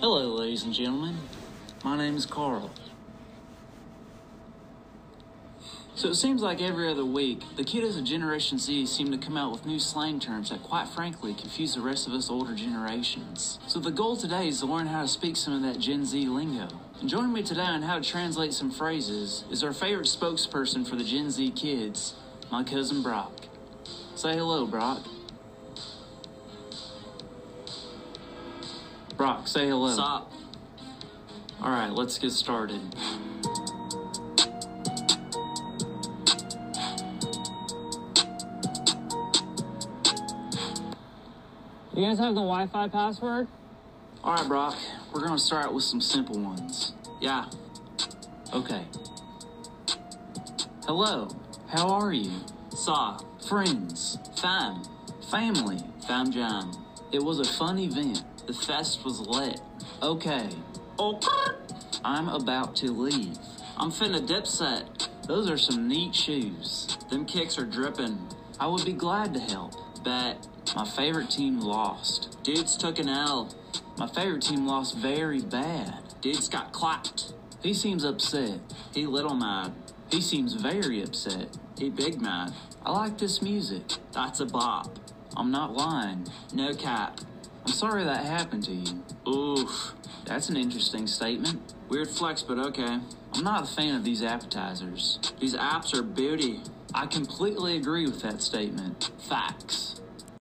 Hello, ladies and gentlemen. My name is Carl. So it seems like every other week, the kiddos of Generation Z seem to come out with new slang terms that, quite frankly, confuse the rest of us older generations. So the goal today is to learn how to speak some of that Gen Z lingo. And joining me today on how to translate some phrases is our favorite spokesperson for the Gen Z kids, my cousin Brock. Say hello, Brock. Brock, say hello. Stop. All right, let's get started. You guys have the Wi-Fi password? All right, Brock, we're going to start with some simple ones. Yeah. Okay. Hello, how are you? Saw. Friends, Fam. family. Fam jam. It was a fun event. The fest was lit. Okay, Oh, I'm about to leave. I'm finna dip set. Those are some neat shoes. Them kicks are dripping. I would be glad to help. Bet. My favorite team lost. Dudes took an L. My favorite team lost very bad. Dudes got clapped. He seems upset. He little mad. He seems very upset. He big mad. I like this music. That's a bop. I'm not lying. No cap. I'm sorry that happened to you. Oof. That's an interesting statement. Weird flex, but okay. I'm not a fan of these appetizers. These apps are booty. I completely agree with that statement. Facts.